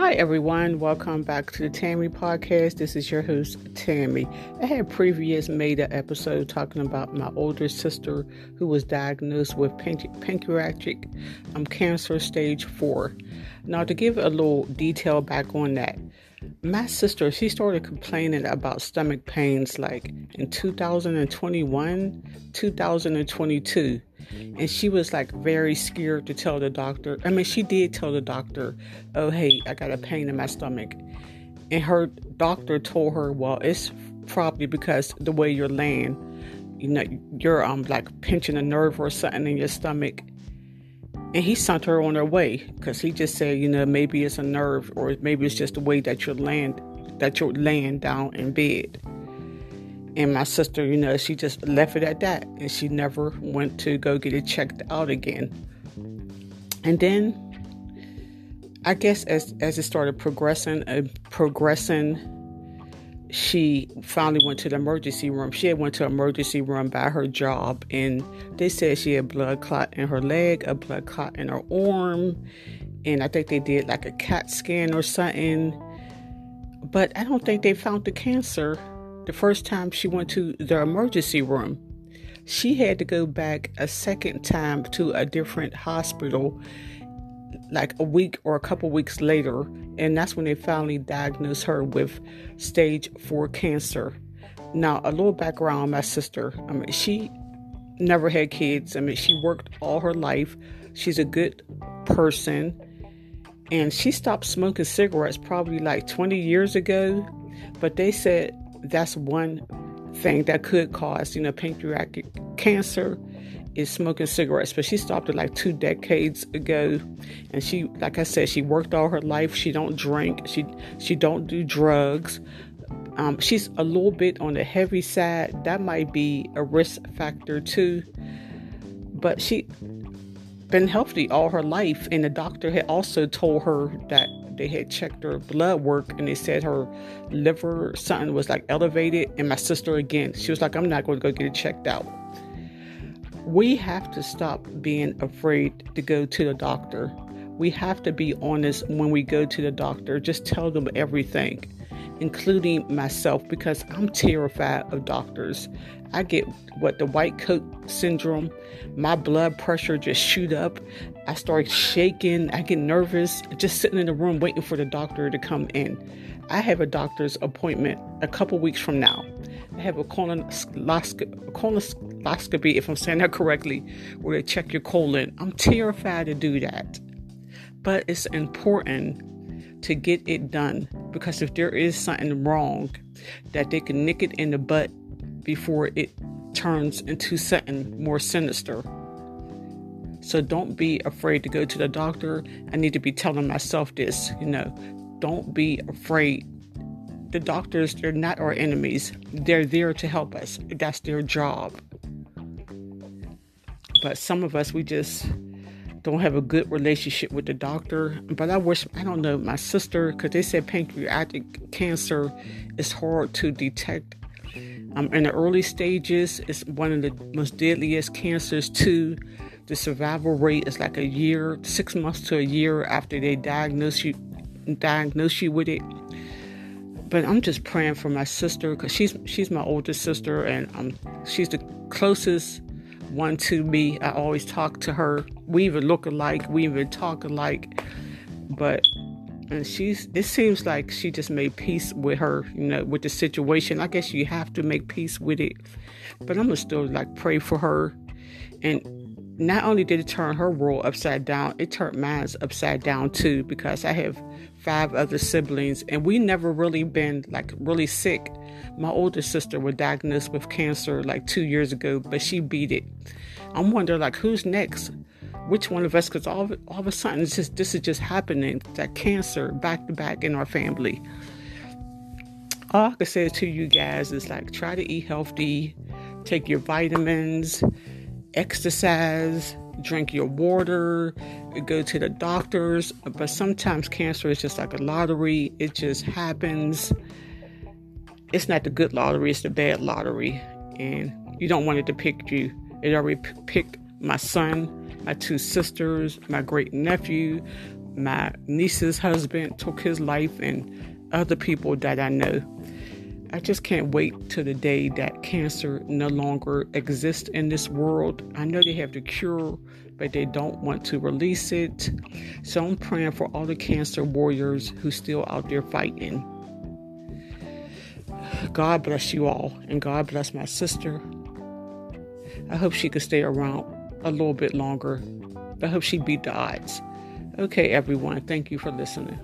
Hi, everyone. Welcome back to the Tammy Podcast. This is your host, Tammy. I had previous made an episode talking about my older sister who was diagnosed with pancreatic um, cancer stage four. Now, to give a little detail back on that, my sister, she started complaining about stomach pains like in 2021, 2022 and she was like very scared to tell the doctor. I mean, she did tell the doctor, "Oh, hey, I got a pain in my stomach," and her doctor told her, "Well, it's probably because the way you're laying, you know, you're um like pinching a nerve or something in your stomach." And he sent her on her way because he just said, you know, maybe it's a nerve or maybe it's just the way that you're laying, that you're laying down in bed. And my sister, you know, she just left it at that and she never went to go get it checked out again. And then I guess as as it started progressing and uh, progressing, she finally went to the emergency room. She had went to emergency room by her job and they said she had blood clot in her leg, a blood clot in her arm, and I think they did like a CAT scan or something. But I don't think they found the cancer the first time she went to the emergency room. She had to go back a second time to a different hospital, like a week or a couple weeks later, and that's when they finally diagnosed her with stage four cancer. Now, a little background on my sister. I mean, she never had kids. I mean, she worked all her life. She's a good person. And she stopped smoking cigarettes probably like 20 years ago. But they said that's one thing that could cause, you know, pancreatic cancer is smoking cigarettes. But she stopped it like two decades ago, and she, like I said, she worked all her life. She don't drink. She she don't do drugs. Um, she's a little bit on the heavy side. That might be a risk factor too. But she been healthy all her life, and the doctor had also told her that they had checked her blood work and they said her liver something was like elevated. And my sister again, she was like, I'm not going to go get it checked out. We have to stop being afraid to go to the doctor. We have to be honest when we go to the doctor. Just tell them everything including myself, because I'm terrified of doctors. I get what the white coat syndrome. My blood pressure just shoot up. I start shaking. I get nervous just sitting in the room waiting for the doctor to come in. I have a doctor's appointment a couple weeks from now. Have a colonoscopy, if I'm saying that correctly, where they check your colon. I'm terrified to do that. But it's important to get it done because if there is something wrong, that they can nick it in the butt before it turns into something more sinister. So don't be afraid to go to the doctor. I need to be telling myself this, you know, don't be afraid. The doctors, they're not our enemies. They're there to help us. That's their job. But some of us, we just don't have a good relationship with the doctor. But I wish, I don't know, my sister, because they said pancreatic cancer is hard to detect. Um, in the early stages, it's one of the most deadliest cancers, too. The survival rate is like a year, six months to a year after they diagnose you, diagnose you with it. But I'm just praying for my sister because she's she's my oldest sister and um, she's the closest one to me. I always talk to her. We even look alike. We even talk alike. But and she's it seems like she just made peace with her, you know, with the situation. I guess you have to make peace with it. But I'm gonna still like pray for her. And not only did it turn her world upside down, it turned mine upside down too, because I have five other siblings and we never really been like really sick my older sister was diagnosed with cancer like two years ago, but she beat it. I'm wondering like who's next? Which one of us? Because all, all of a sudden, it's just, this is just happening. That cancer back to back in our family. All I can say to you guys is like try to eat healthy, take your vitamins, exercise, drink your water, go to the doctors. But sometimes cancer is just like a lottery, it just happens it's not the good lottery, it's the bad lottery. And you don't want it to pick you. It already picked my son, my two sisters, my great nephew, my niece's husband took his life, and other people that I know. I just can't wait to the day that cancer no longer exists in this world. I know they have the cure, but they don't want to release it. So I'm praying for all the cancer warriors who still out there fighting. God bless you all, and God bless my sister. I hope she could stay around a little bit longer. I hope she beat the odds. Okay, everyone, thank you for listening.